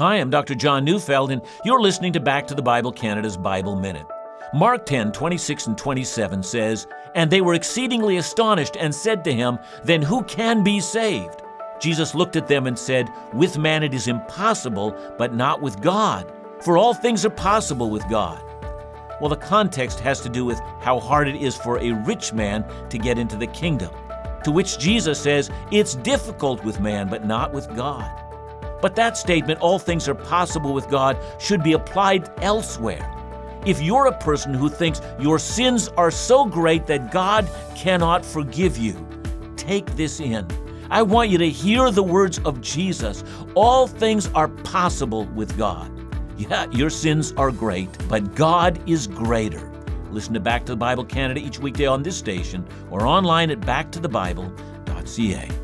Hi, I'm Dr. John Neufeld, and you're listening to Back to the Bible Canada's Bible Minute. Mark 10, 26 and 27 says, And they were exceedingly astonished and said to him, Then who can be saved? Jesus looked at them and said, With man it is impossible, but not with God, for all things are possible with God. Well, the context has to do with how hard it is for a rich man to get into the kingdom, to which Jesus says, It's difficult with man, but not with God. But that statement, all things are possible with God, should be applied elsewhere. If you're a person who thinks your sins are so great that God cannot forgive you, take this in. I want you to hear the words of Jesus. All things are possible with God. Yeah, your sins are great, but God is greater. Listen to Back to the Bible Canada each weekday on this station or online at backtothebible.ca.